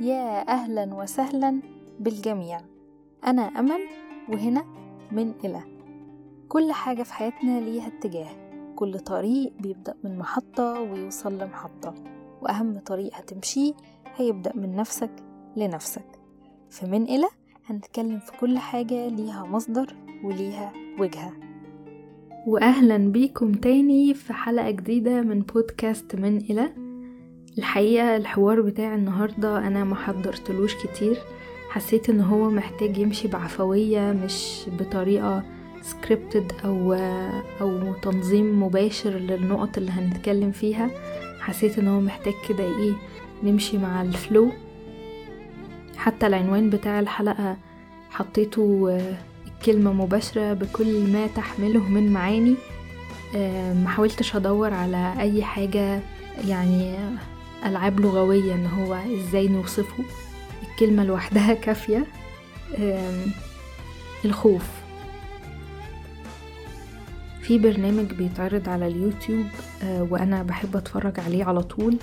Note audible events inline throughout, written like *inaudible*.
يا أهلا وسهلا بالجميع. أنا أمل وهنا من إلى كل حاجة في حياتنا ليها اتجاه. كل طريق بيبدأ من محطة ويوصل لمحطة. وأهم طريق هتمشيه هيبدأ من نفسك لنفسك. فمن إلى هنتكلم في كل حاجة ليها مصدر وليها وجهة. وأهلا بيكم تاني في حلقة جديدة من بودكاست من إلى الحقيقة الحوار بتاع النهاردة أنا ما حضرتلوش كتير. حسيت إن هو محتاج يمشي بعفوية مش بطريقة سكريبتد أو أو تنظيم مباشر للنقط اللي هنتكلم فيها. حسيت إن هو محتاج كده إيه نمشي مع الفلو حتى العنوان بتاع الحلقة حطيته الكلمة مباشرة بكل ما تحمله من معاني. محاولتش أدور على أي حاجة يعني ألعاب لغوية إن هو إزاي نوصفه. الكلمة لوحدها كافية. الخوف. في برنامج بيتعرض على اليوتيوب وأنا بحب أتفرج عليه على طول.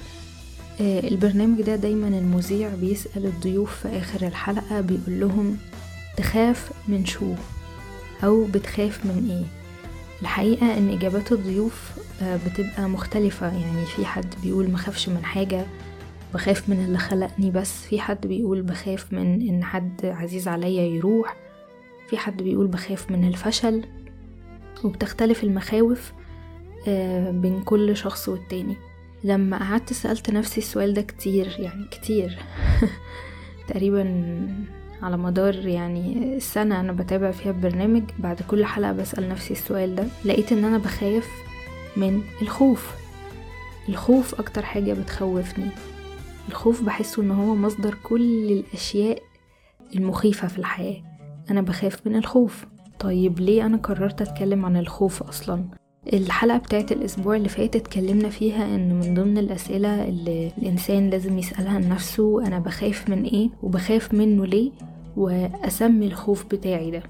البرنامج ده دايما المذيع بيسأل الضيوف في آخر الحلقة بيقول لهم تخاف من شو؟ أو بتخاف من إيه؟ الحقيقة إن إجابات الضيوف بتبقى مختلفة. يعني في حد بيقول مخافش من حاجة بخاف من اللي خلقني بس في حد بيقول بخاف من إن حد عزيز عليا يروح. في حد بيقول بخاف من الفشل. وبتختلف المخاوف بين كل شخص والتاني. لما قعدت سألت نفسي السؤال ده كتير يعني كتير. *laughs* تقريبا على مدار يعني السنة أنا بتابع فيها البرنامج بعد كل حلقة بسأل نفسي السؤال ده. لقيت إن أنا بخاف من الخوف. الخوف أكتر حاجة بتخوفني. الخوف بحسه إن هو مصدر كل الأشياء المخيفة في الحياة. أنا بخاف من الخوف. طيب ليه أنا قررت أتكلم عن الخوف أصلا؟ الحلقة بتاعت الأسبوع اللي فات اتكلمنا فيها إن من ضمن الأسئلة اللي الإنسان لازم يسألها لنفسه أنا بخاف من إيه وبخاف منه ليه وأسمي الخوف بتاعي ده.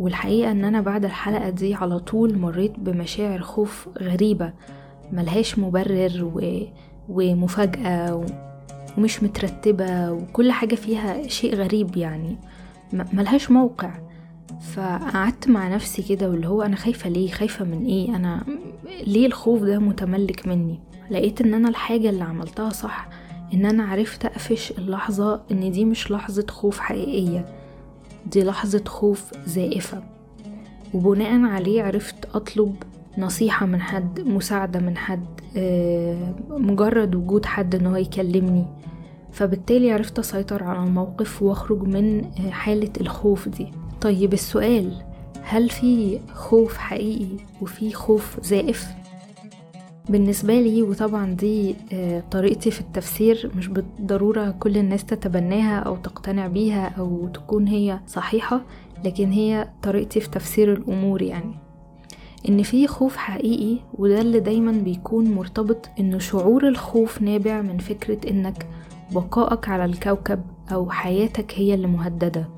والحقيقة إن أنا بعد الحلقة دي على طول مريت بمشاعر خوف غريبة ملهاش مبرر و... ومفاجأة و... ومش مترتبة وكل حاجة فيها شيء غريب يعني ملهاش موقع. فقعدت مع نفسي كده واللي هو أنا خايفة ليه؟ خايفة من إيه؟ أنا ليه الخوف ده متملك مني؟ لقيت إن أنا الحاجة اللي عملتها صح إن أنا عرفت أقفش اللحظة إن دي مش لحظة خوف حقيقية دي لحظة خوف زائفة. وبناء عليه عرفت أطلب نصيحة من حد مساعدة من حد مجرد وجود حد إن هو يكلمني. فبالتالي عرفت أسيطر على الموقف وأخرج من حالة الخوف دي. طيب السؤال هل في خوف حقيقي وفي خوف زائف؟ بالنسبة لي وطبعا دي طريقتي في التفسير مش بالضرورة كل الناس تتبناها أو تقتنع بيها أو تكون هي صحيحة لكن هي طريقتي في تفسير الأمور يعني. إن في خوف حقيقي وده اللي دايما بيكون مرتبط إن شعور الخوف نابع من فكرة إنك بقائك على الكوكب أو حياتك هي اللي مهددة.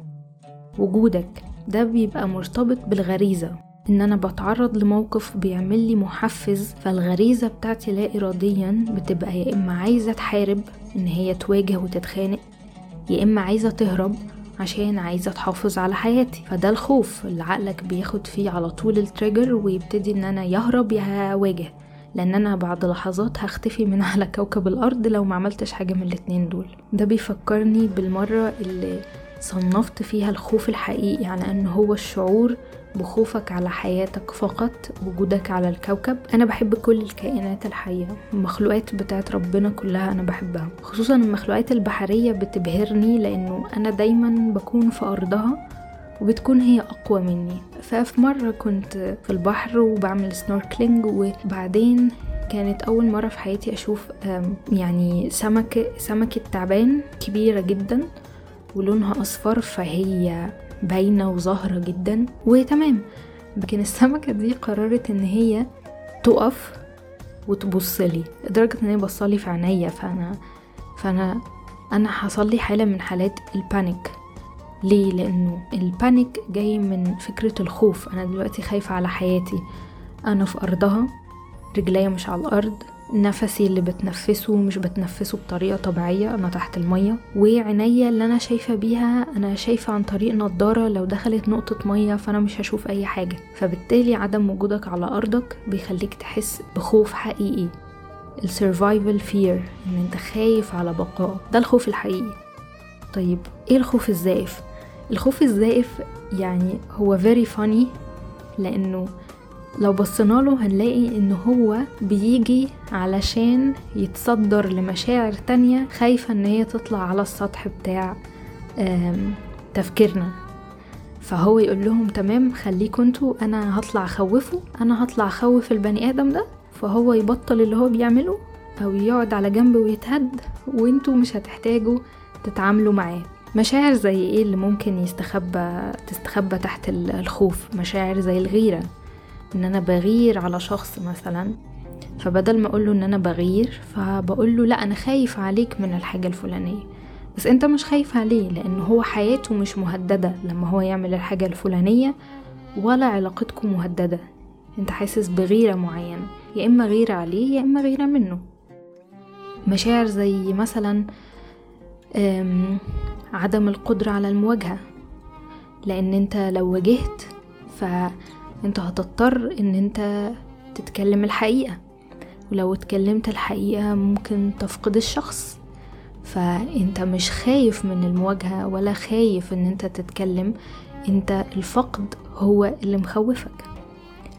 وجودك ده بيبقى مرتبط بالغريزة. إن أنا بتعرض لموقف بيعمل لي محفز فالغريزة بتاعتي لا اراديا بتبقى يا إما عايزة تحارب إن هي تواجه وتتخانق يا إما عايزة تهرب عشان عايزة تحافظ على حياتي. فده الخوف اللي عقلك بياخد فيه على طول التريجر ويبتدي إن أنا يهرب يا هواجه. لأن أنا بعد لحظات هختفي من *laughs* على كوكب الأرض لو ما عملتش حاجة من الاتنين دول. ده بيفكرني بالمرة اللي صنفت فيها الخوف الحقيقي على إن هو الشعور بخوفك على حياتك فقط وجودك على الكوكب. أنا بحب كل الكائنات الحية المخلوقات بتاعت ربنا كلها أنا بحبها. خصوصا المخلوقات البحرية بتبهرني لأنه أنا دايما بكون في أرضها وبتكون هي أقوى مني. ففي مرة كنت في البحر وبعمل سنوركلينج وبعدين كانت أول مرة في حياتي أشوف يعني سمكة سمكة تعبان كبيرة جدا. ولونها أصفر فهي باينة وظاهرة جدا. وتمام. لكن السمكة دي قررت إن هي تقف وتبصلي لدرجة إن هي بصلي في عينيا. فأنا فأنا أنا حصل لي حالة من حالات ال panic. ليه؟ لأنه ال panic جاي من فكرة الخوف. أنا دلوقتي خايفة على حياتي. أنا في أرضها رجليا مش على الأرض. نفسي اللي بتنفسه مش بتنفسه بطريقة طبيعية أنا تحت المية. وعينيا اللي أنا شايفة بيها أنا شايفة عن طريق نضارة لو دخلت نقطة مية فأنا مش هشوف أي حاجة. فبالتالي عدم وجودك على أرضك بيخليك تحس بخوف حقيقي. ال survival fear إن أنت خايف على بقائك ده الخوف الحقيقي. طيب إيه الخوف الزائف؟ الخوف الزائف يعني هو very funny لأنه لو بصينا له هنلاقي إن هو بيجي علشان يتصدر لمشاعر تانية خايفة إن هي تطلع على السطح بتاع تفكيرنا. فهو يقول لهم تمام خليكوا أنتوا أنا هطلع أخوفه أنا هطلع أخوف البني آدم ده. فهو يبطل اللي هو بيعمله أو يقعد على جنب ويتهد وانتوا مش هتحتاجوا تتعاملوا معاه. مشاعر زي إيه اللي ممكن يستخبى تستخبى تحت الخوف؟ مشاعر زي الغيرة. إن أنا بغير على شخص مثلا فبدل ما أقوله إن أنا بغير فبقوله لأ أنا خايف عليك من الحاجة الفلانية. بس أنت مش خايف عليه لأن هو حياته مش مهددة لما هو يعمل الحاجة الفلانية ولا علاقتكم مهددة. أنت حاسس بغيرة معينة يا إما غيرة عليه يا إما غيرة منه. مشاعر زي مثلا عدم القدرة على المواجهة. لأن أنت لو واجهت فانت هتضطر ان انت تتكلم الحقيقة. ولو اتكلمت الحقيقة ممكن تفقد الشخص. فانت مش خايف من المواجهة ولا خايف ان انت تتكلم. انت الفقد هو اللي مخوفك.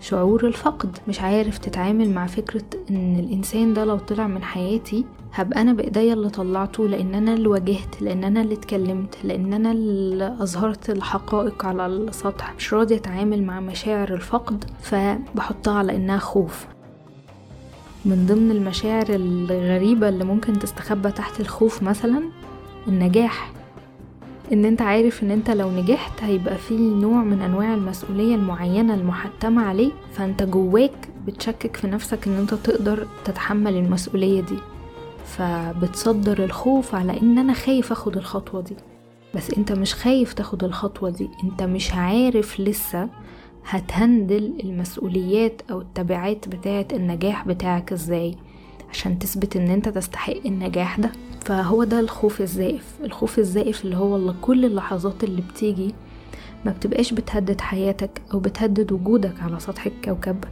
شعور الفقد مش عارف تتعامل مع فكرة ان الانسان ده لو طلع من حياتي هبقى أنا بإيديا اللي طلعته لأن أنا اللي واجهت لأن أنا اللي اتكلمت لأن أنا اللي أظهرت الحقائق على السطح. مش راضي أتعامل مع مشاعر الفقد فبحطها على إنها خوف. من ضمن المشاعر الغريبة اللي ممكن تستخبى تحت الخوف مثلا النجاح. إن أنت عارف إن أنت لو نجحت هيبقى في نوع من أنواع المسؤولية المعينة المحتمة عليك فأنت جواك بتشكك في نفسك إن أنت تقدر تتحمل المسؤولية دي. فبتصدر الخوف على إن أنا خايف أخد الخطوة دي. بس أنت مش خايف تاخد الخطوة دي. أنت مش عارف لسه هتهندل المسؤوليات أو التبعات بتاعة النجاح بتاعك إزاي عشان تثبت إن أنت تستحق النجاح ده. فهو ده الخوف الزائف. الخوف الزائف اللي هو اللي كل اللحظات اللي بتيجي ما بتبقاش بتهدد حياتك أو بتهدد وجودك على سطح الكوكب.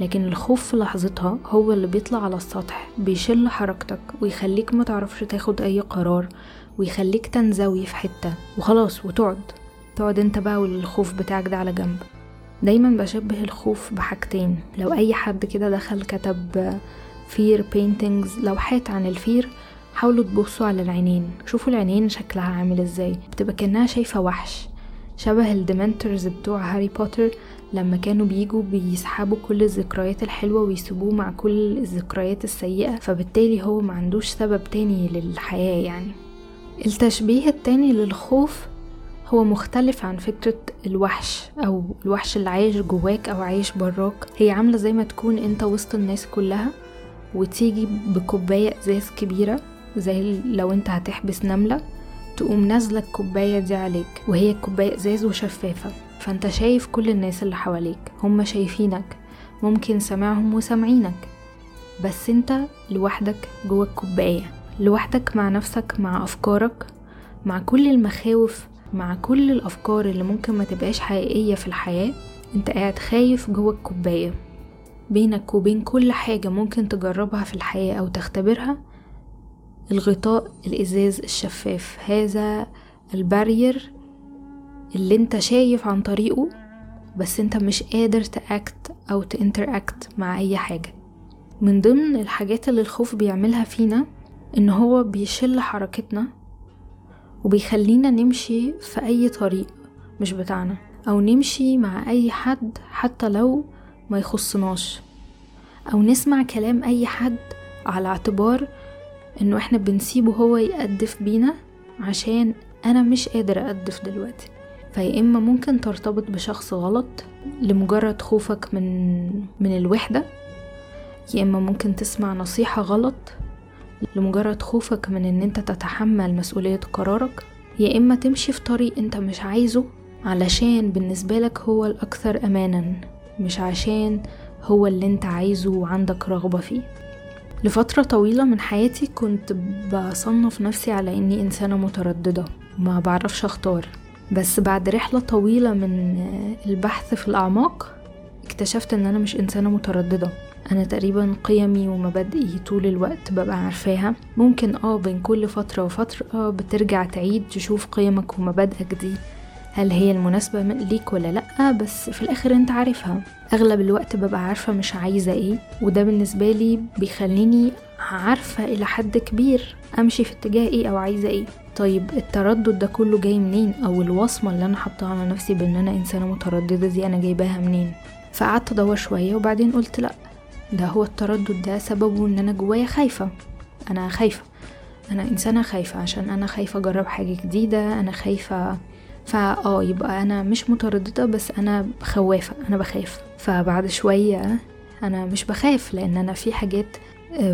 لكن الخوف في لحظتها هو اللي بيطلع على السطح بيشل حركتك ويخليك ما تعرفش تاخد أي قرار ويخليك تنزوي في حتة. وخلاص وتقعد. تقعد أنت بقى والخوف بتاعك ده على جنب. دايما بشبه الخوف بحاجتين. لو أي حد كده دخل كتب fear paintings لوحات عن ال fear حاولوا تبصوا على العينين. شوفوا العينين شكلها عامل إزاي. بتبقى كأنها شايفة وحش. شبه ال Dementors بتوع هاري بوتر لما كانوا بيجوا بيسحبوا كل الذكريات الحلوة ويسيبوه مع كل الذكريات السيئة فبالتالي هو ما عندوش سبب تاني للحياة يعني. التشبيه التاني للخوف هو مختلف عن فكرة الوحش أو الوحش اللي عايش جواك أو عايش براك. هي عاملة زي ما تكون أنت وسط الناس كلها وتيجي بكوباية إزاز كبيرة زي لو أنت هتحبس نملة تقوم نازلة الكوباية دي عليك وهي كوباية إزاز وشفافة. فأنت شايف كل الناس اللي حواليك هم شايفينك ممكن سامعهم وسامعينك. بس أنت لوحدك جوا الكوباية لوحدك مع نفسك مع أفكارك مع كل المخاوف مع كل الأفكار اللي ممكن ما تبقاش حقيقية في الحياة أنت قاعد خايف جوا الكوباية بينك وبين كل حاجة ممكن تجربها في الحياة أو تختبرها الغطاء الإزاز الشفاف. هذا ال barrier اللي انت شايف عن طريقه بس انت مش قادر ت act أو ت interact مع أي حاجة. من ضمن الحاجات اللي الخوف بيعملها فينا إن هو بيشل حركتنا وبيخلينا نمشي في أي طريق مش بتاعنا أو نمشي مع أي حد حتى لو ما يخصناش أو نسمع كلام أي حد على اعتبار إنه إحنا بنسيبه هو يقدف بينا عشان أنا مش قادر اقدف دلوقتي. فيا إما ممكن ترتبط بشخص غلط لمجرد خوفك من من الوحدة يا إما ممكن تسمع نصيحة غلط لمجرد خوفك من إن أنت تتحمل مسؤولية قرارك يا إما تمشي في طريق أنت مش عايزه علشان بالنسبة لك هو الأكثر امانا مش عشان هو اللي أنت عايزه وعندك رغبة فيه. لفترة طويلة من حياتي كنت بصنف نفسي على إني إنسانة مترددة ما بعرفش أختار. بس بعد رحلة طويلة من البحث في الأعماق اكتشفت إن أنا مش إنسانة مترددة. أنا تقريبا قيمي ومبادئي طول الوقت ببقى عارفاها. ممكن آه بين كل فترة وفترة بترجع تعيد تشوف قيمك ومبادئك دي. هل هي المناسبة ليك ولا لأ بس في الآخر أنت عارفها. أغلب الوقت ببقى عارفة مش عايزة إيه وده بالنسبة لي بيخليني عارفة إلى حد كبير أمشي في اتجاه إيه أو عايزة إيه. طيب التردد ده كله جاي منين؟ أو الوصمة اللي أنا حطاها على نفسي بأن أنا إنسانة مترددة دي أنا جايباها منين؟ فقعدت أدور شوية وبعدين قلت لأ ده هو التردد ده سببه إن أنا جوايا خايفة. أنا خايفة. أنا إنسانة خايفة عشان أنا خايفة أجرب حاجة جديدة أنا خايفة فا آه يبقى أنا مش مترددة بس أنا خوافة أنا بخاف. فبعد شوية أنا مش بخاف لأن أنا في حاجات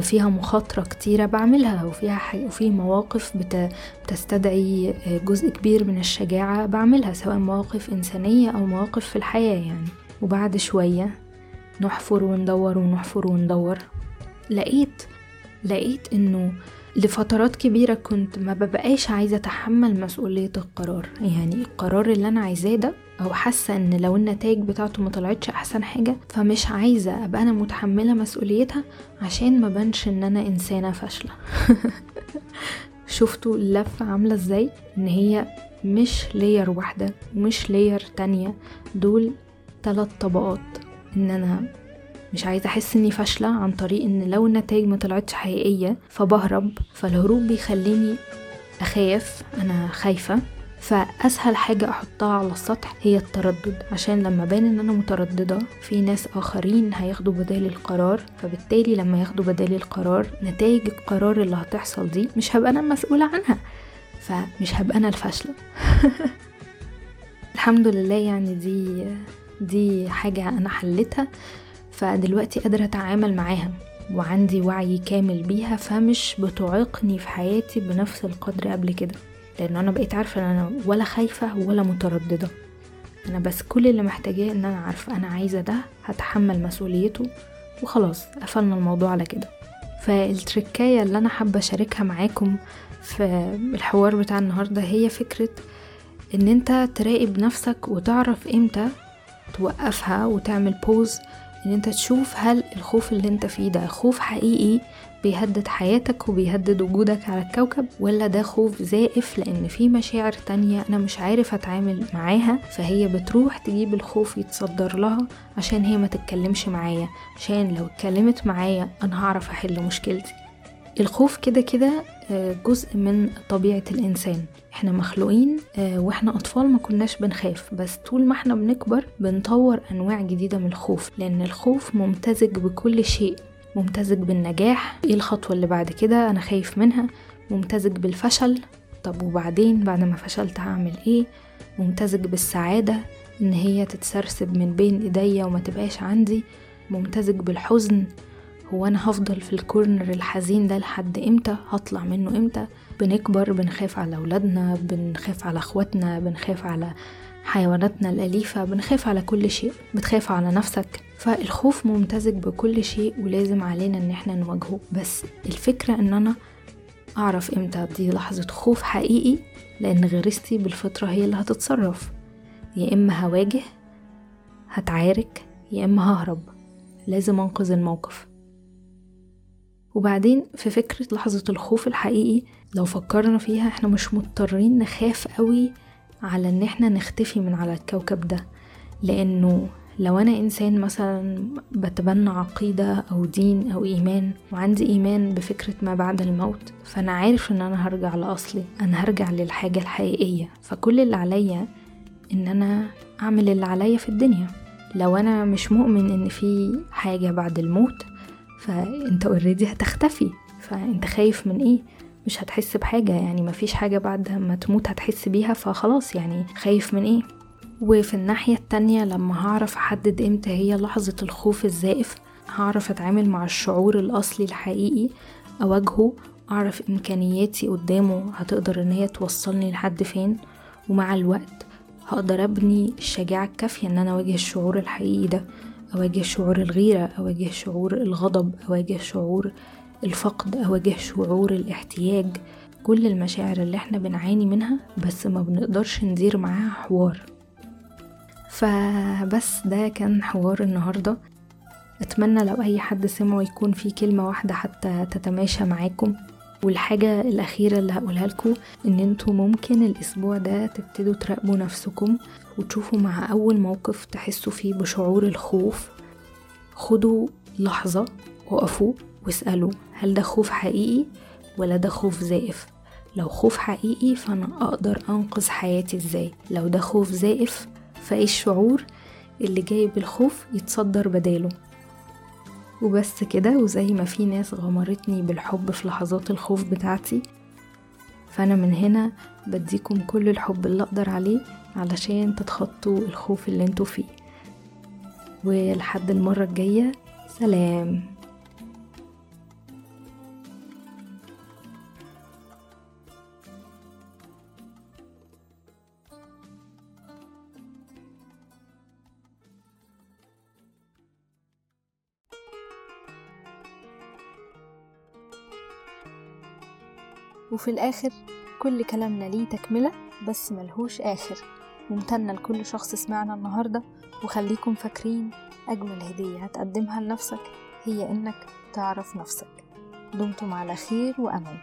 فيها مخاطرة كتيرة بعملها وفيها حاجة وفي مواقف بت... بتستدعي جزء كبير من الشجاعة بعملها سواء مواقف إنسانية أو مواقف في الحياة يعني. وبعد شوية نحفر وندور ونحفر وندور لقيت لقيت إنه لفترات كبيرة كنت ما ببقاش عايزة أتحمل مسؤولية القرار. يعني القرار اللي أنا عايزاه ده أو حاسة إن لو النتائج بتاعته ما طلعتش أحسن حاجة فمش عايزة أبقى أنا متحملة مسؤوليتها عشان ما بنش إن أنا إنسانة فاشلة. *laughs* شفتوا اللفة عاملة إزاي؟ إن هي مش لير واحدة ومش لير تانية. دول تلات طبقات إن أنا مش عايزة أحس إني فاشلة عن طريق إن لو النتائج ما طلعتش حقيقية فبهرب فالهروب بيخليني أخاف أنا خايفة. فأسهل حاجة أحطها على السطح هي التردد عشان لما بان إن أنا مترددة في ناس آخرين هياخدوا بدالي القرار فبالتالي لما ياخدوا بدالي القرار نتائج القرار اللي هتحصل دي مش هبقى أنا مسؤولة عنها فمش هبقى أنا الفاشلة. *laughs* الحمد لله يعني دي دي حاجة أنا حلتها. فدلوقتي قادرة أتعامل معاها وعندي وعي كامل بيها فمش بتعيقني في حياتي بنفس القدر قبل كده. لأن أنا بقيت عارفة أن أنا ولا خايفة ولا مترددة. أنا بس كل اللي محتاجاه أن أنا عارفة أنا عايزة ده هتحمل مسؤوليته وخلاص قفلنا الموضوع على كده. فالتركاية اللي أنا حابة أشاركها معاكم في الحوار بتاع النهاردة هي فكرة إن أنت تراقب نفسك وتعرف إمتى توقفها وتعمل بوز إن أنت تشوف هل الخوف اللي أنت فيه ده خوف حقيقي بيهدد حياتك وبيهدد وجودك على الكوكب ولا ده خوف زائف لأن في مشاعر تانية أنا مش عارف أتعامل معاها فهي بتروح تجيب الخوف يتصدر لها عشان هي ما تتكلمش معايا عشان لو اتكلمت معايا أنا هعرف أحل مشكلتي. الخوف كده كده جزء من طبيعة الإنسان. إحنا مخلوقين وإحنا أطفال ما كناش بنخاف بس طول ما إحنا بنكبر بنطور أنواع جديدة من الخوف لأن الخوف ممتزج بكل شيء. ممتزج بالنجاح إيه الخطوة اللي بعد كده؟ أنا خايف منها. ممتزج بالفشل. طب وبعدين؟ بعد ما فشلت هعمل إيه؟ ممتزج بالسعادة إن هي تتسرسب من بين إيديا وما تبقاش عندي. ممتزج بالحزن. هو أنا هفضل في الكورنر الحزين ده لحد إمتى؟ هطلع منه إمتى؟ بنكبر بنخاف على أولادنا بنخاف على أخواتنا بنخاف على حيواناتنا الأليفة بنخاف على كل شيء. بتخاف على نفسك. فالخوف ممتزج بكل شيء ولازم علينا إن إحنا نواجهه. بس الفكرة إن أنا أعرف إمتى؟ دي لحظة خوف حقيقي لأن غريزتي بالفطرة هي اللي هتتصرف. يا إما هواجه هتعارك يا إما ههرب. لازم أنقذ الموقف. وبعدين في فكرة لحظة الخوف الحقيقي لو فكرنا فيها إحنا مش مضطرين نخاف قوي على إن إحنا نختفي من على الكوكب ده. لأنه لو أنا إنسان مثلا بتبنى عقيدة أو دين أو إيمان وعندي إيمان بفكرة ما بعد الموت فأنا عارف إن أنا هرجع لأصلي أنا هرجع للحاجة الحقيقية. فكل اللي عليا إن أنا أعمل اللي عليا في الدنيا. لو أنا مش مؤمن إن في حاجة بعد الموت فانت اوريدي هتختفي. فانت خايف من إيه؟ مش هتحس بحاجة. يعني مفيش حاجة بعد ما تموت هتحس بيها. فخلاص يعني خايف من إيه؟ وفي الناحية التانية لما هعرف أحدد إمتى هي لحظة الخوف الزائف هعرف أتعامل مع الشعور الأصلي الحقيقي أواجهه أعرف إمكانياتي قدامه هتقدر إن هي توصلني لحد فين. ومع الوقت هقدر أبني الشجاعة الكافية إن أنا أواجه الشعور الحقيقي ده. أواجه شعور الغيرة أواجه شعور الغضب أواجه شعور الفقد أواجه شعور الاحتياج. كل المشاعر اللي إحنا بنعاني منها بس ما بنقدرش ندير معاها حوار. فبس ده كان حوار النهاردة. أتمنى لو أي حد سمعه يكون في كلمة واحدة حتى تتماشى معاكم. والحاجة الأخيرة اللي هقولها لكم إن أنتوا ممكن الأسبوع ده تبتدوا تراقبوا نفسكم وتشوفوا مع أول موقف تحسوا فيه بشعور الخوف. خدوا لحظة وقفوا واسألوا هل ده خوف حقيقي ولا ده خوف زائف؟ لو خوف حقيقي فأنا أقدر أنقذ حياتي إزاي؟ لو ده خوف زائف فإيه الشعور اللي جاي بالخوف يتصدر بداله؟ وبس كده وزي ما في ناس غمرتني بالحب في لحظات الخوف بتاعتي فأنا من هنا بديكم كل الحب اللي أقدر عليه علشان تتخطوا الخوف اللي أنتوا فيه. ولحد المرة الجاية سلام. وفي الآخر كل كلامنا ليه تكملة بس ملهوش آخر. ممتنة لكل شخص سمعنا النهاردة وخليكم فاكرين أجمل هدية هتقدمها لنفسك هي إنك تعرف نفسك. دمتم على خير وأمان.